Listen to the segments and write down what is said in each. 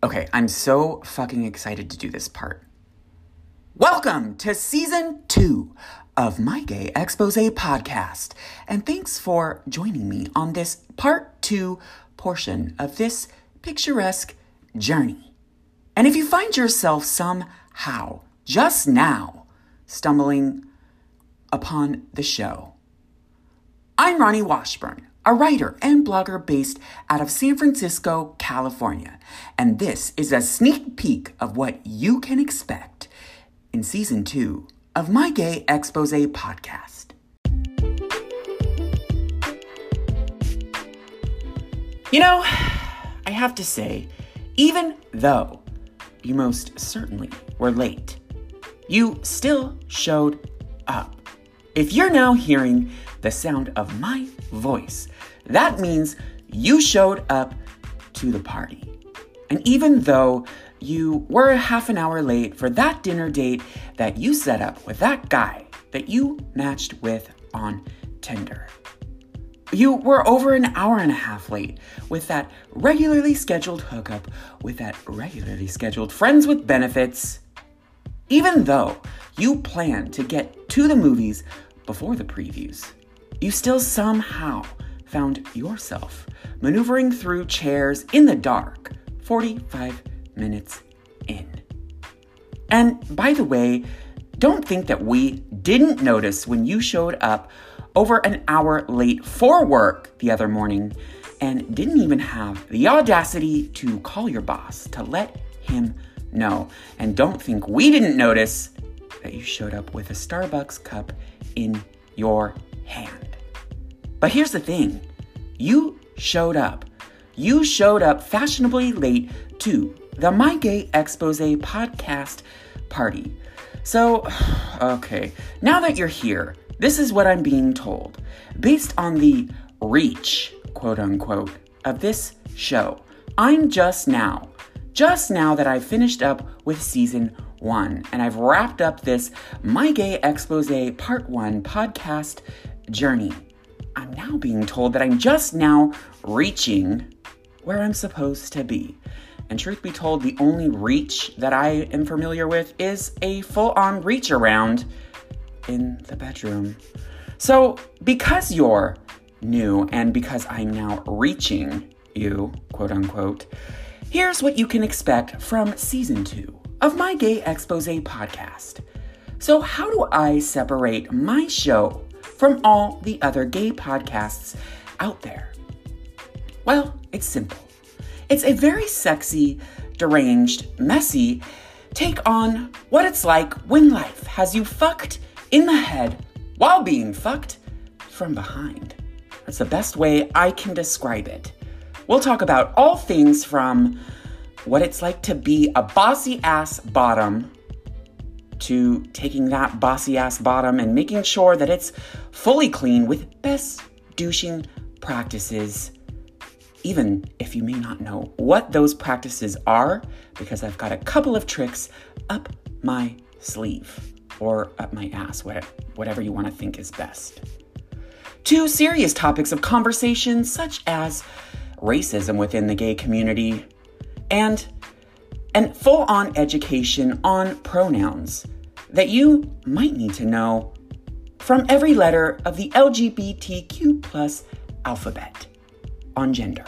Okay, I'm so fucking excited to do this part. Welcome to season two of my Gay Expose podcast, and thanks for joining me on this part two portion of this picturesque journey. And if you find yourself somehow just now stumbling upon the show, I'm Raoni Washburn a writer and blogger based out of San Francisco, California. And this is a sneak peek of what you can expect in season two of my Gay Expose podcast. You know, I have to say, even though you most certainly were late, you still showed up. If you're now hearing the sound of my voice, that means you showed up to the party. And even though you were half an hour late for that dinner date that you set up with that guy that you matched with on Tinder, you were over an hour and a half late with that regularly scheduled hookup with that regularly scheduled friends with benefits. Even though you planned to get to the movies before the previews, you still somehow found yourself maneuvering through chairs in the dark 45 minutes in. And by the way, don't think that we didn't notice when you showed up over an hour late for work the other morning and didn't even have the audacity to call your boss to let him know. And don't think we didn't notice that you showed up with a Starbucks cup in your hand. But here's the thing you showed up. You showed up fashionably late to the My Gay Expose podcast party. So, okay, now that you're here, this is what I'm being told. Based on the reach, quote unquote, of this show, I'm just now, just now that I've finished up with season one and I've wrapped up this My Gay Expose Part 1 podcast journey. I'm now being told that I'm just now reaching where I'm supposed to be. And truth be told, the only reach that I am familiar with is a full on reach around in the bedroom. So, because you're new and because I'm now reaching you, quote unquote, here's what you can expect from season two of my Gay Expose podcast. So, how do I separate my show from all the other gay podcasts out there? Well, it's simple. It's a very sexy, deranged, messy take on what it's like when life has you fucked in the head while being fucked from behind. That's the best way I can describe it. We'll talk about all things from what it's like to be a bossy ass bottom to taking that bossy ass bottom and making sure that it's fully clean with best douching practices. Even if you may not know what those practices are, because I've got a couple of tricks up my sleeve or up my ass, whatever you want to think is best. Two serious topics of conversation, such as racism within the gay community and and full on education on pronouns that you might need to know from every letter of the LGBTQ plus alphabet on gender.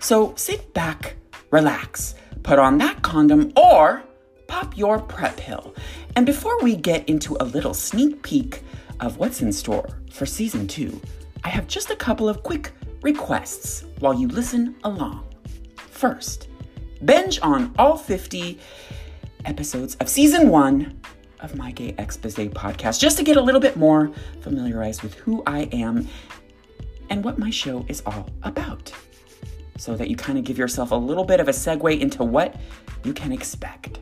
So sit back, relax, put on that condom, or pop your PrEP pill. And before we get into a little sneak peek of what's in store for season two, I have just a couple of quick requests while you listen along. First, binge on all 50 episodes of season one of my Gay Expose podcast just to get a little bit more familiarized with who I am and what my show is all about. So that you kind of give yourself a little bit of a segue into what you can expect.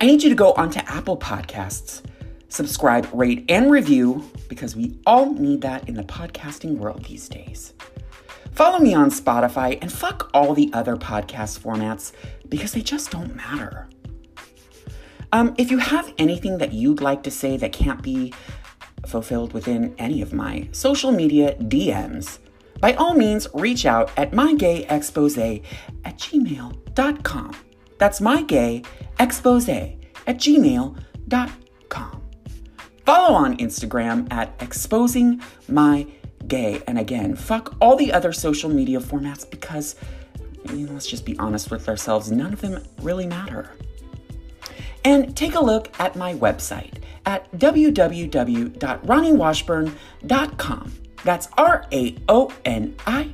I need you to go onto Apple Podcasts, subscribe, rate, and review because we all need that in the podcasting world these days. Follow me on Spotify and fuck all the other podcast formats because they just don't matter. Um, if you have anything that you'd like to say that can't be fulfilled within any of my social media DMs, by all means reach out at mygayexpose at gmail.com. That's mygayexpose at gmail.com. Follow on Instagram at exposing my And again, fuck all the other social media formats because, you know, let's just be honest with ourselves, none of them really matter. And take a look at my website at www.raoniwashburn.com. That's R A O N I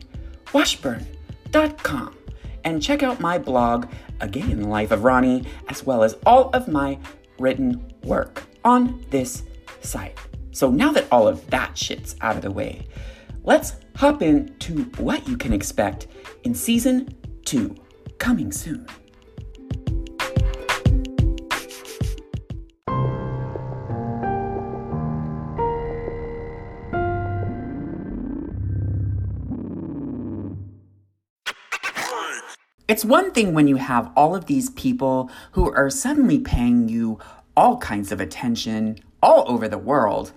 Washburn.com. And check out my blog, Again, Life of Ronnie, as well as all of my written work on this site. So now that all of that shit's out of the way, let's hop into what you can expect in season two, coming soon. It's one thing when you have all of these people who are suddenly paying you all kinds of attention all over the world,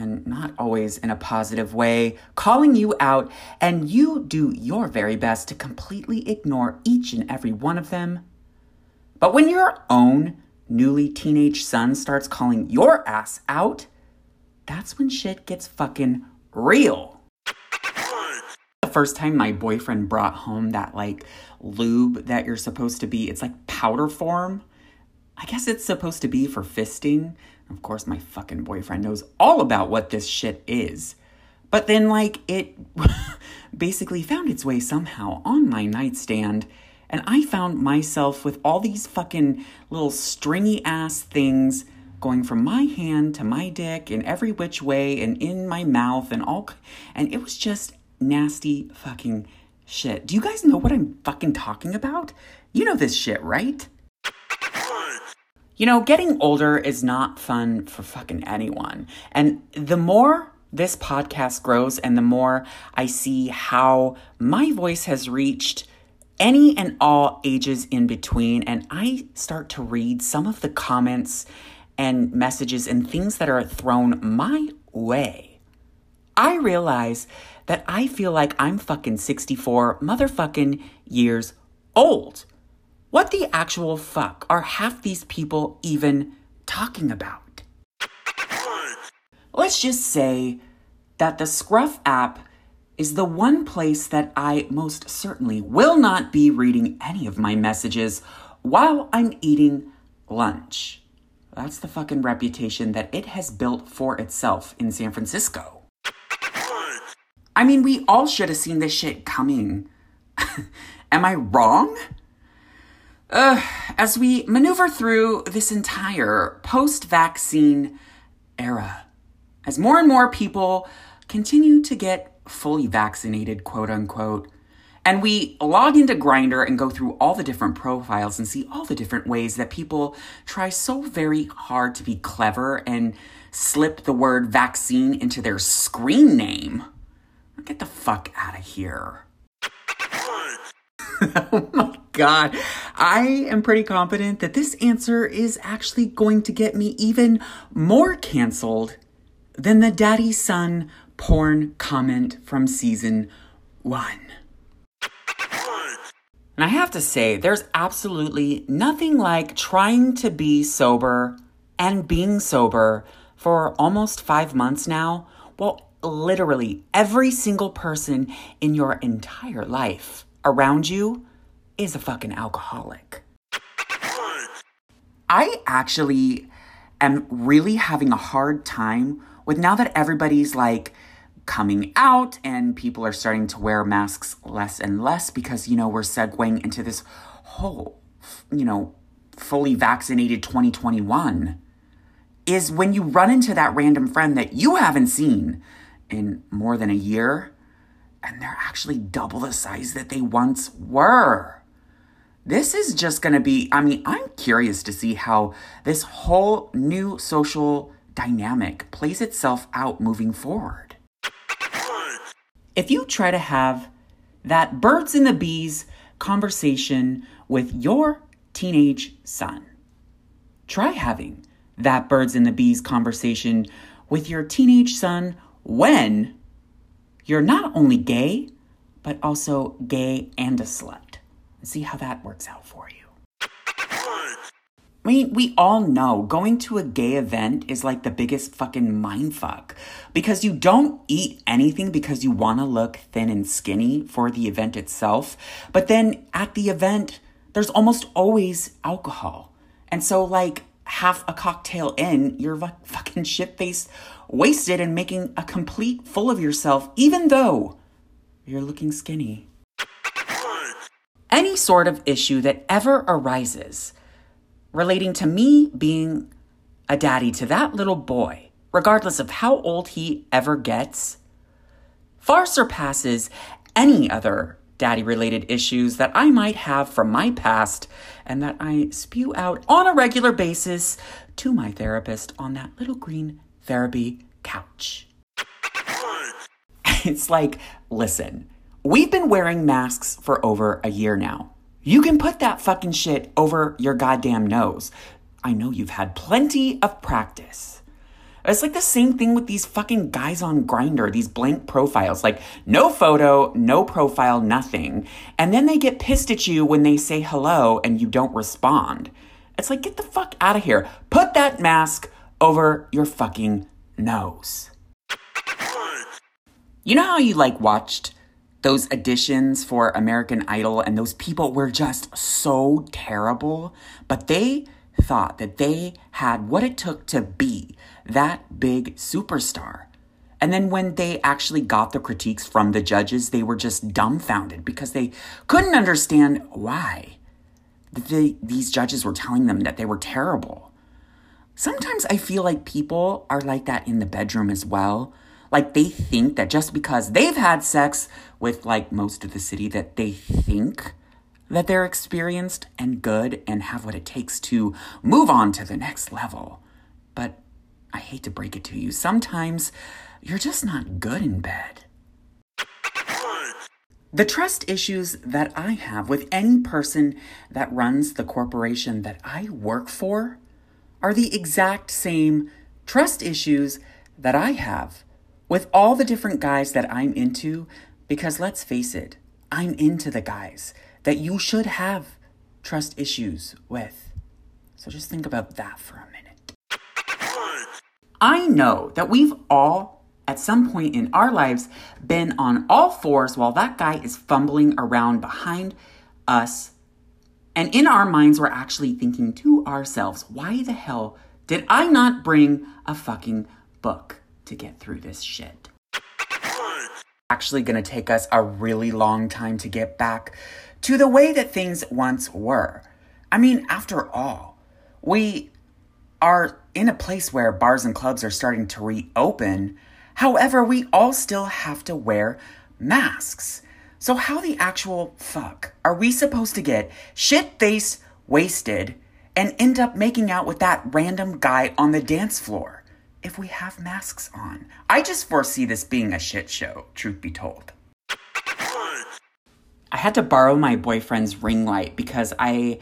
and not always in a positive way, calling you out, and you do your very best to completely ignore each and every one of them. But when your own newly teenage son starts calling your ass out, that's when shit gets fucking real The first time my boyfriend brought home that like lube that you're supposed to be, it's like powder form. I guess it's supposed to be for fisting. Of course, my fucking boyfriend knows all about what this shit is. But then, like, it basically found its way somehow on my nightstand, and I found myself with all these fucking little stringy ass things going from my hand to my dick in every which way and in my mouth and all. And it was just nasty fucking shit. Do you guys know what I'm fucking talking about? You know this shit, right? You know, getting older is not fun for fucking anyone. And the more this podcast grows and the more I see how my voice has reached any and all ages in between, and I start to read some of the comments and messages and things that are thrown my way, I realize that I feel like I'm fucking 64 motherfucking years old. What the actual fuck are half these people even talking about? Let's just say that the Scruff app is the one place that I most certainly will not be reading any of my messages while I'm eating lunch. That's the fucking reputation that it has built for itself in San Francisco. I mean, we all should have seen this shit coming. Am I wrong? Uh, as we maneuver through this entire post vaccine era, as more and more people continue to get fully vaccinated, quote unquote, and we log into Grindr and go through all the different profiles and see all the different ways that people try so very hard to be clever and slip the word vaccine into their screen name. Get the fuck out of here. oh my god. I am pretty confident that this answer is actually going to get me even more canceled than the daddy son porn comment from season one. And I have to say, there's absolutely nothing like trying to be sober and being sober for almost five months now. Well, literally every single person in your entire life around you is a fucking alcoholic. I actually am really having a hard time with now that everybody's like coming out and people are starting to wear masks less and less because, you know, we're segueing into this whole, you know, fully vaccinated 2021 is when you run into that random friend that you haven't seen in more than a year, and they're actually double the size that they once were. This is just going to be, I mean, I'm curious to see how this whole new social dynamic plays itself out moving forward. If you try to have that birds and the bees conversation with your teenage son, try having that birds and the bees conversation with your teenage son when you're not only gay, but also gay and a slut. See how that works out for you. I mean, we all know going to a gay event is like the biggest fucking mindfuck because you don't eat anything because you want to look thin and skinny for the event itself. But then at the event, there's almost always alcohol. And so, like, half a cocktail in, you're fucking shit faced, wasted, and making a complete fool of yourself, even though you're looking skinny. Any sort of issue that ever arises relating to me being a daddy to that little boy, regardless of how old he ever gets, far surpasses any other daddy related issues that I might have from my past and that I spew out on a regular basis to my therapist on that little green therapy couch. it's like, listen, we've been wearing masks for over a year now. You can put that fucking shit over your goddamn nose. I know you've had plenty of practice. It's like the same thing with these fucking guys on Grindr, these blank profiles. Like, no photo, no profile, nothing. And then they get pissed at you when they say hello and you don't respond. It's like, get the fuck out of here. Put that mask over your fucking nose. You know how you like watched those auditions for American Idol, and those people were just so terrible, but they thought that they had what it took to be that big superstar. And then when they actually got the critiques from the judges, they were just dumbfounded because they couldn't understand why the, these judges were telling them that they were terrible. Sometimes I feel like people are like that in the bedroom as well. Like they think that just because they've had sex with like most of the city, that they think that they're experienced and good and have what it takes to move on to the next level. But I hate to break it to you, sometimes you're just not good in bed. The trust issues that I have with any person that runs the corporation that I work for are the exact same trust issues that I have with all the different guys that I'm into, because let's face it, I'm into the guys that you should have trust issues with. So just think about that for a minute. I know that we've all, at some point in our lives, been on all fours while that guy is fumbling around behind us. And in our minds, we're actually thinking to ourselves, why the hell did I not bring a fucking book? to get through this shit. Actually, gonna take us a really long time to get back to the way that things once were. I mean, after all, we are in a place where bars and clubs are starting to reopen. However, we all still have to wear masks. So, how the actual fuck are we supposed to get shit faced wasted and end up making out with that random guy on the dance floor? If we have masks on. I just foresee this being a shit show, truth be told. I had to borrow my boyfriend's ring light because I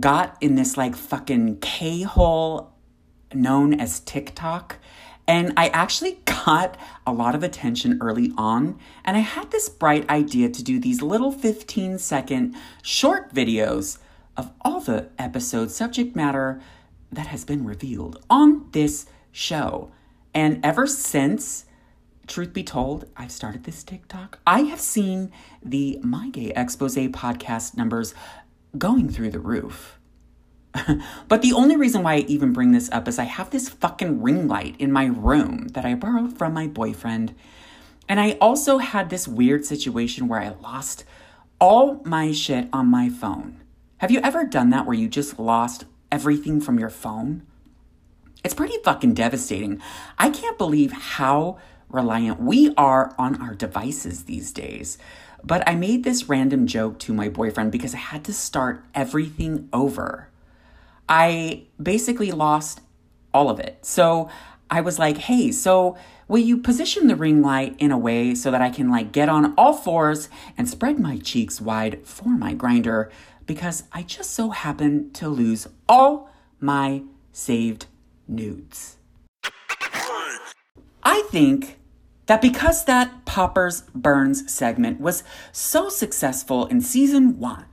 got in this like fucking K hole known as TikTok. And I actually got a lot of attention early on. And I had this bright idea to do these little 15 second short videos of all the episode subject matter that has been revealed on this show. And ever since, truth be told, I've started this TikTok, I have seen the My Gay Expose podcast numbers going through the roof. but the only reason why I even bring this up is I have this fucking ring light in my room that I borrowed from my boyfriend. And I also had this weird situation where I lost all my shit on my phone. Have you ever done that where you just lost everything from your phone? It's pretty fucking devastating. I can't believe how reliant we are on our devices these days. But I made this random joke to my boyfriend because I had to start everything over. I basically lost all of it. So I was like, hey, so will you position the ring light in a way so that I can like get on all fours and spread my cheeks wide for my Grindr? Because I just so happened to lose all my saved nudes. I think that because that Poppers Burns segment was so successful in season one,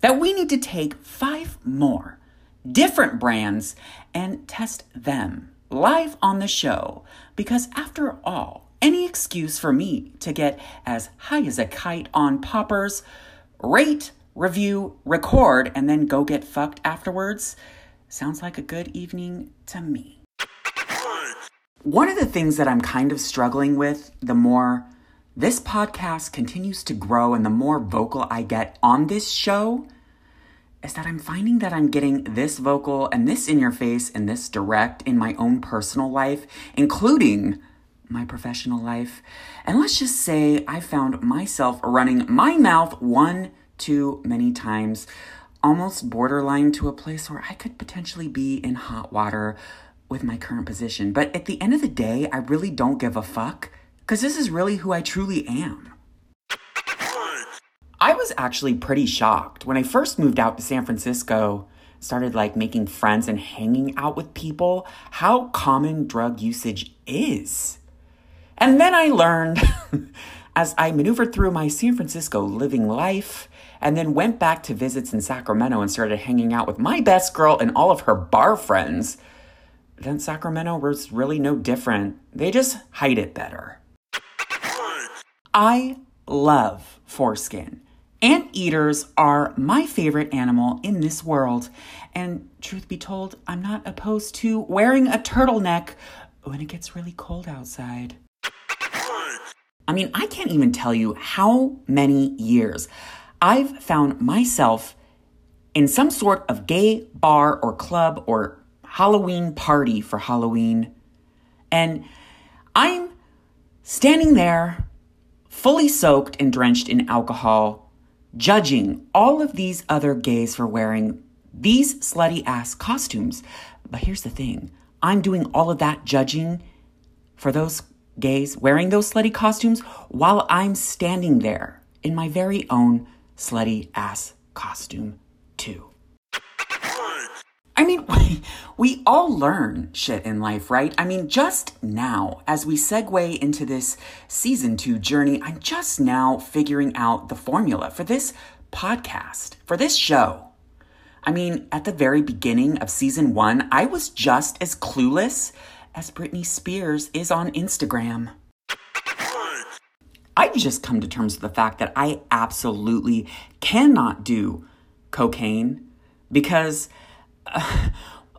that we need to take five more different brands and test them live on the show. Because after all, any excuse for me to get as high as a kite on poppers, rate, review, record, and then go get fucked afterwards sounds like a good evening to me. One of the things that I'm kind of struggling with the more this podcast continues to grow and the more vocal I get on this show is that I'm finding that I'm getting this vocal and this in your face and this direct in my own personal life, including my professional life. And let's just say I found myself running my mouth one too many times, almost borderline to a place where I could potentially be in hot water with my current position. But at the end of the day, I really don't give a fuck because this is really who I truly am. I was actually pretty shocked when I first moved out to San Francisco, started like making friends and hanging out with people, how common drug usage is. And then I learned as I maneuvered through my San Francisco living life and then went back to visits in Sacramento and started hanging out with my best girl and all of her bar friends. Then Sacramento was really no different. They just hide it better. I love foreskin. Anteaters are my favorite animal in this world. And truth be told, I'm not opposed to wearing a turtleneck when it gets really cold outside. I mean, I can't even tell you how many years I've found myself in some sort of gay bar or club or Halloween party for Halloween. And I'm standing there, fully soaked and drenched in alcohol, judging all of these other gays for wearing these slutty ass costumes. But here's the thing I'm doing all of that judging for those gays wearing those slutty costumes while I'm standing there in my very own slutty ass costume, too. I mean, we, we all learn shit in life, right? I mean, just now, as we segue into this season two journey, I'm just now figuring out the formula for this podcast, for this show. I mean, at the very beginning of season one, I was just as clueless as Britney Spears is on Instagram. I've just come to terms with the fact that I absolutely cannot do cocaine because uh,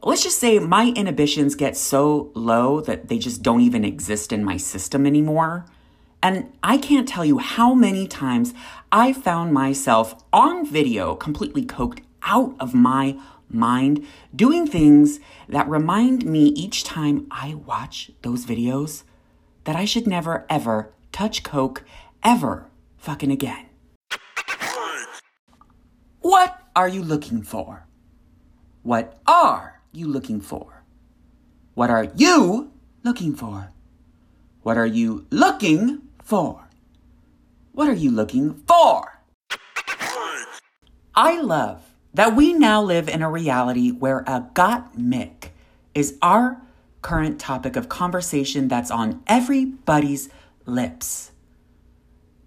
let's just say my inhibitions get so low that they just don't even exist in my system anymore. And I can't tell you how many times I found myself on video completely coked out of my mind doing things that remind me each time I watch those videos that I should never ever touch Coke ever fucking again. What are you looking for? What are you looking for? What are you looking for? What are you looking for? What are you looking for? I love that we now live in a reality where a Gottmik is our current topic of conversation that's on everybody's lips.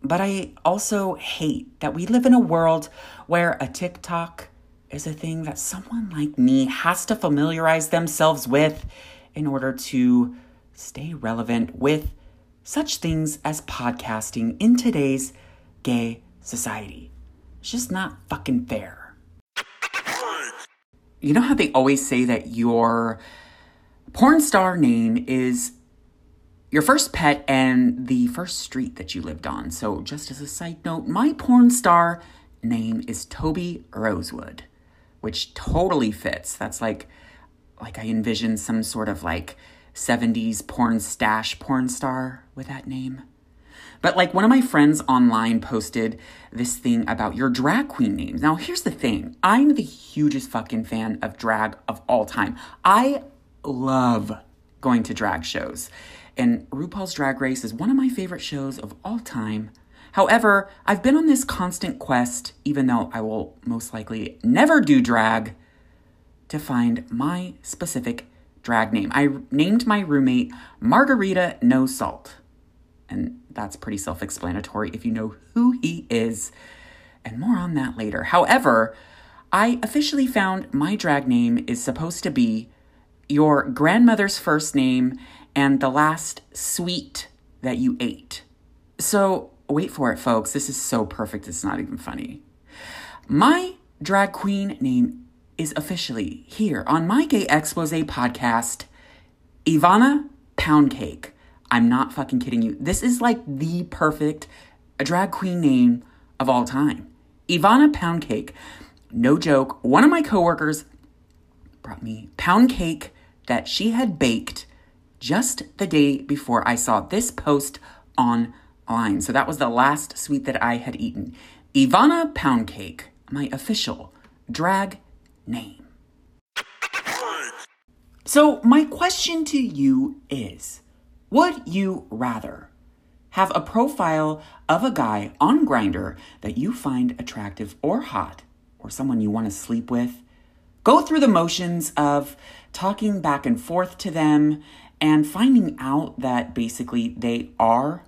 But I also hate that we live in a world where a TikTok is a thing that someone like me has to familiarize themselves with in order to stay relevant with such things as podcasting in today's gay society. It's just not fucking fair you know how they always say that your porn star name is your first pet and the first street that you lived on. So, just as a side note, my porn star name is Toby Rosewood, which totally fits. That's like like I envision some sort of like 70s porn stash porn star with that name. But like one of my friends online posted this thing about your drag queen names. Now, here's the thing I'm the hugest fucking fan of drag of all time. I love going to drag shows. And RuPaul's Drag Race is one of my favorite shows of all time. However, I've been on this constant quest, even though I will most likely never do drag, to find my specific drag name. I named my roommate Margarita No Salt And that's pretty self explanatory if you know who he is. And more on that later. However, I officially found my drag name is supposed to be your grandmother's first name and the last sweet that you ate. So, wait for it, folks. This is so perfect, it's not even funny. My drag queen name is officially here on my Gay Expose podcast, Ivana Poundcake. I'm not fucking kidding you. This is like the perfect drag queen name of all time. Ivana Poundcake. No joke. One of my coworkers brought me pound cake that she had baked just the day before I saw this post online. So that was the last sweet that I had eaten. Ivana Pound Cake, my official drag name. So, my question to you is Would you rather have a profile of a guy on Grindr that you find attractive or hot, or someone you want to sleep with? Go through the motions of talking back and forth to them and finding out that basically they are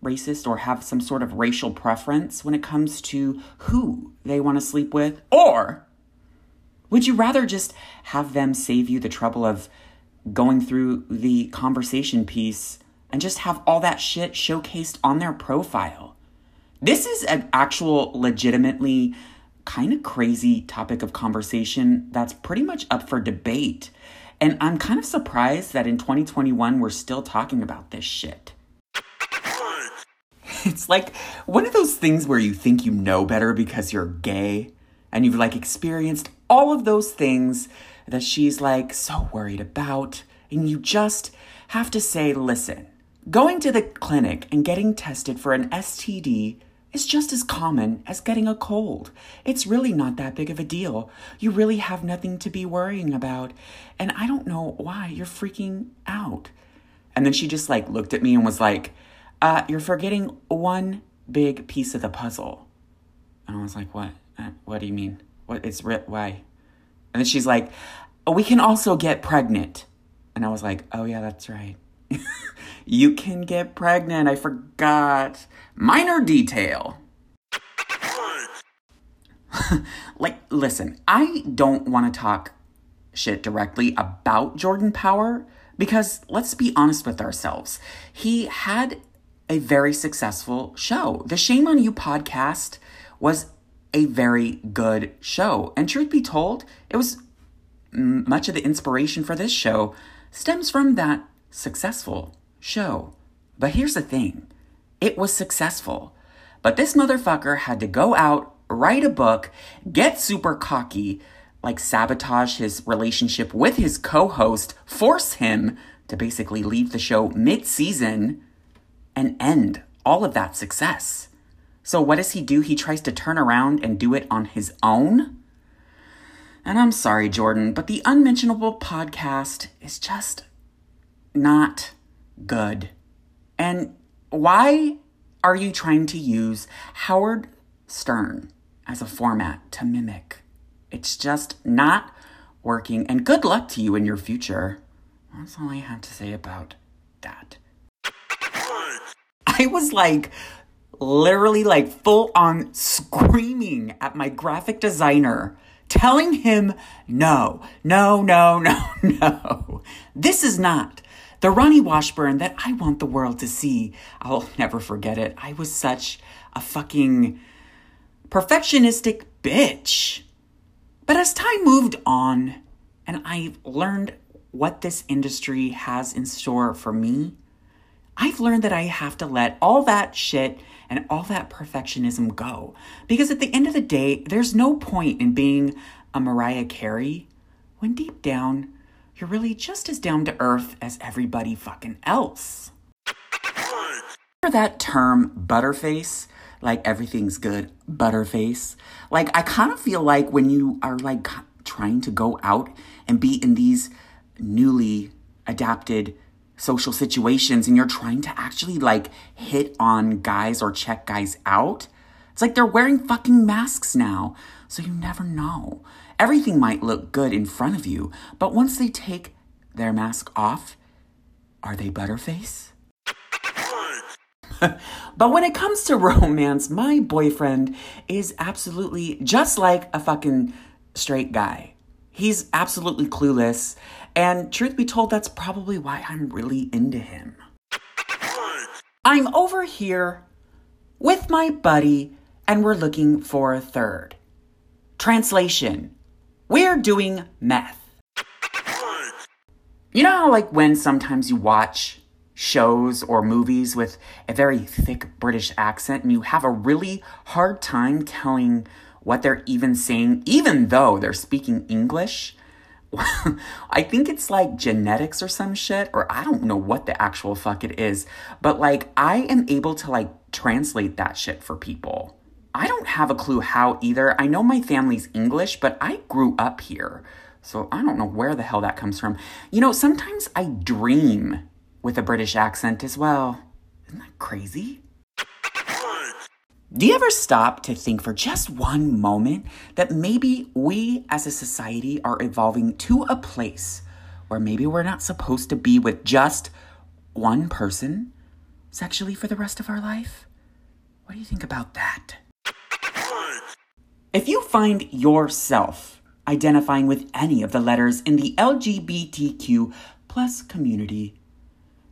racist or have some sort of racial preference when it comes to who they want to sleep with? Or would you rather just have them save you the trouble of going through the conversation piece and just have all that shit showcased on their profile? This is an actual, legitimately kind of crazy topic of conversation that's pretty much up for debate. And I'm kind of surprised that in 2021 we're still talking about this shit. It's like one of those things where you think you know better because you're gay and you've like experienced all of those things that she's like so worried about. And you just have to say, listen, going to the clinic and getting tested for an STD is just as common as getting a cold. It's really not that big of a deal. You really have nothing to be worrying about. And I don't know why you're freaking out. And then she just like looked at me and was like, uh, You're forgetting one big piece of the puzzle. And I was like, What? Uh, what do you mean? What? It's ri- why? And then she's like, We can also get pregnant. And I was like, Oh, yeah, that's right. you can get pregnant. I forgot. Minor detail. like, listen, I don't want to talk shit directly about Jordan Power because let's be honest with ourselves. He had a very successful show. The Shame on You podcast was a very good show. And truth be told, it was much of the inspiration for this show stems from that successful show. But here's the thing it was successful. But this motherfucker had to go out, write a book, get super cocky, like sabotage his relationship with his co host, force him to basically leave the show mid season and end all of that success. So, what does he do? He tries to turn around and do it on his own? And I'm sorry, Jordan, but the Unmentionable podcast is just not good. And why are you trying to use Howard Stern as a format to mimic? It's just not working. And good luck to you in your future. That's all I have to say about that. I was like, literally, like, full on screaming at my graphic designer, telling him, no, no, no, no, no. This is not the Raoni Washburn that I want the world to see. I'll never forget it. I was such a fucking perfectionistic bitch. But as time moved on and I learned what this industry has in store for me, I've learned that I have to let all that shit and all that perfectionism go. Because at the end of the day, there's no point in being a Mariah Carey when deep down, you're really just as down to earth as everybody fucking else. For that term, butterface, like everything's good, butterface, like I kind of feel like when you are like trying to go out and be in these newly adapted social situations and you're trying to actually like hit on guys or check guys out, it's like they're wearing fucking masks now. So you never know. Everything might look good in front of you, but once they take their mask off, are they Butterface? but when it comes to romance, my boyfriend is absolutely just like a fucking straight guy. He's absolutely clueless. And truth be told, that's probably why I'm really into him. I'm over here with my buddy, and we're looking for a third. Translation We're doing meth. You know like, when sometimes you watch shows or movies with a very thick British accent and you have a really hard time telling what they're even saying, even though they're speaking English? I think it's like genetics or some shit, or I don't know what the actual fuck it is, but like I am able to like translate that shit for people. I don't have a clue how either. I know my family's English, but I grew up here. So I don't know where the hell that comes from. You know, sometimes I dream with a British accent as well. Isn't that crazy? Do you ever stop to think for just one moment that maybe we as a society are evolving to a place where maybe we're not supposed to be with just one person sexually for the rest of our life? What do you think about that? If you find yourself identifying with any of the letters in the LGBTQ plus community,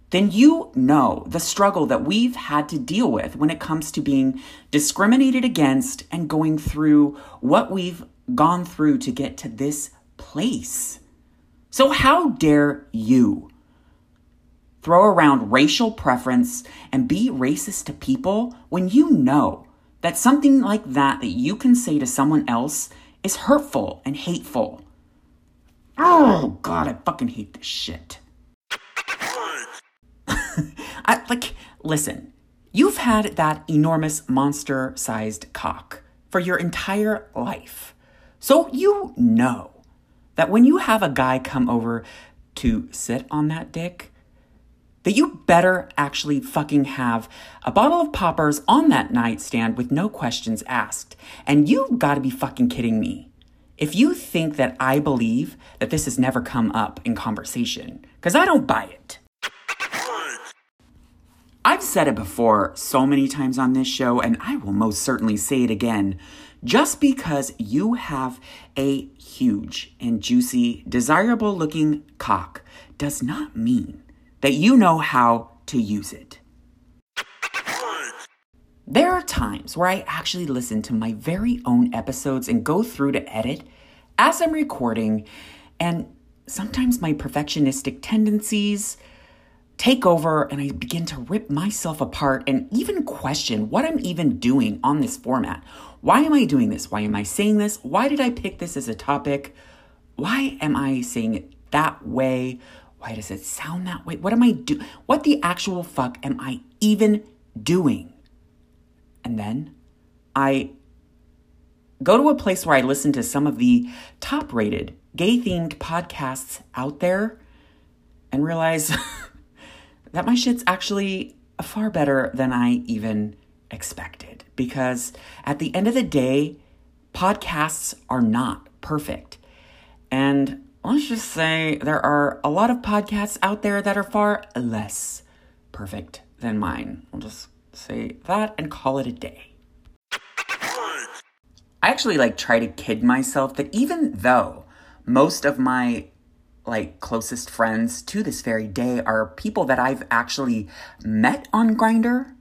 then you know the struggle that we've had to deal with when it comes to being discriminated against and going through what we've gone through to get to this place. So, how dare you throw around racial preference and be racist to people when you know that something like that that you can say to someone else is hurtful and hateful? Oh, God, I fucking hate this shit. I, like, listen, you've had that enormous monster sized cock for your entire life. So you know that when you have a guy come over to sit on that dick, that you better actually fucking have a bottle of poppers on that nightstand with no questions asked. And you've gotta be fucking kidding me. If you think that I believe that this has never come up in conversation, because I don't buy it. I've said it before so many times on this show, and I will most certainly say it again. Just because you have a huge and juicy, desirable looking cock does not mean that you know how to use it. There are times where I actually listen to my very own episodes and go through to edit as I'm recording, and sometimes my perfectionistic tendencies take over and I begin to rip myself apart and even question what I'm even doing on this format. Why am I doing this? Why am I saying this? Why did I pick this as a topic? Why am I saying it that way? Why does it sound that way? What am I do? What the actual fuck am I even doing? And then I go to a place where I listen to some of the top rated gay themed podcasts out there and realize that my shit's actually far better than I even expected. Because at the end of the day, podcasts are not perfect. And let's just say there are a lot of podcasts out there that are far less perfect than mine. We'll just say that and call it a day. I actually like try to kid myself that even though most of my like closest friends to this very day are people that I've actually met on Grindr.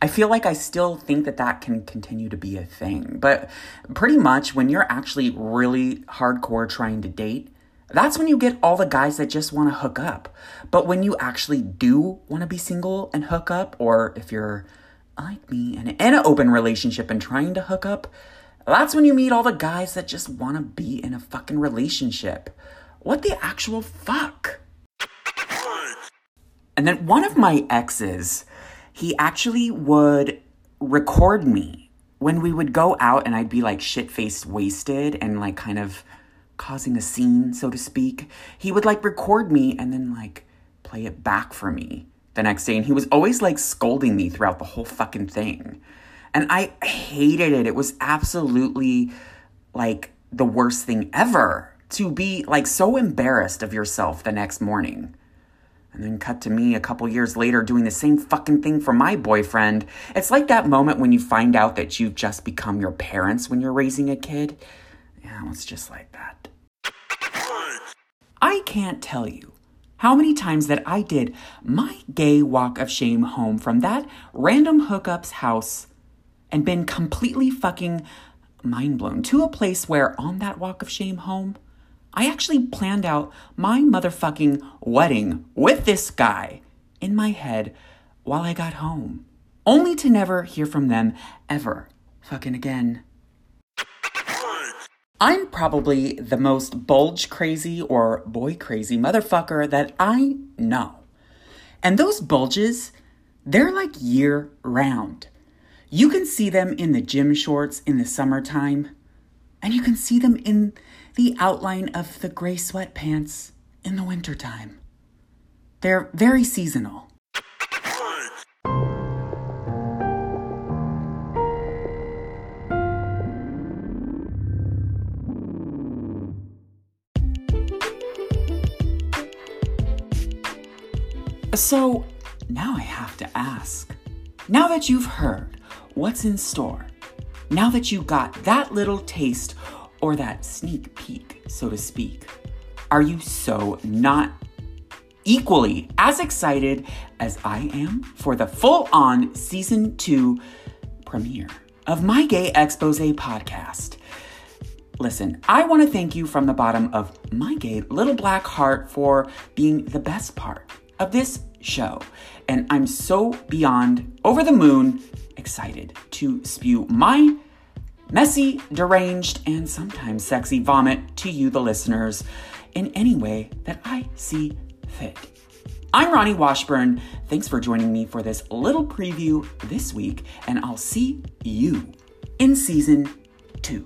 I feel like I still think that that can continue to be a thing. But pretty much when you're actually really hardcore trying to date, that's when you get all the guys that just want to hook up. But when you actually do want to be single and hook up, or if you're like me and in an open relationship and trying to hook up, that's when you meet all the guys that just want to be in a fucking relationship. What the actual fuck? And then one of my exes, he actually would record me when we would go out and I'd be like shit faced wasted and like kind of causing a scene, so to speak. He would like record me and then like play it back for me the next day. And he was always like scolding me throughout the whole fucking thing. And I hated it. It was absolutely like the worst thing ever to be like so embarrassed of yourself the next morning. And then cut to me a couple years later doing the same fucking thing for my boyfriend. It's like that moment when you find out that you've just become your parents when you're raising a kid. Yeah, it's just like that. I can't tell you how many times that I did my gay walk of shame home from that random hookup's house and been completely fucking mind blown to a place where on that walk of shame home, I actually planned out my motherfucking wedding with this guy in my head while I got home, only to never hear from them ever fucking again. I'm probably the most bulge crazy or boy crazy motherfucker that I know. And those bulges, they're like year round. You can see them in the gym shorts in the summertime, and you can see them in the outline of the gray sweatpants in the wintertime. They're very seasonal. So now I have to ask now that you've heard what's in store, now that you got that little taste or that sneak peek, so to speak, are you so not equally as excited as I am for the full on season two premiere of my Gay Expose podcast? Listen, I want to thank you from the bottom of my gay little black heart for being the best part of this show. And I'm so beyond over the moon excited to spew my messy, deranged, and sometimes sexy vomit to you, the listeners, in any way that I see fit. I'm Raoni Washburn. Thanks for joining me for this little preview this week, and I'll see you in season two.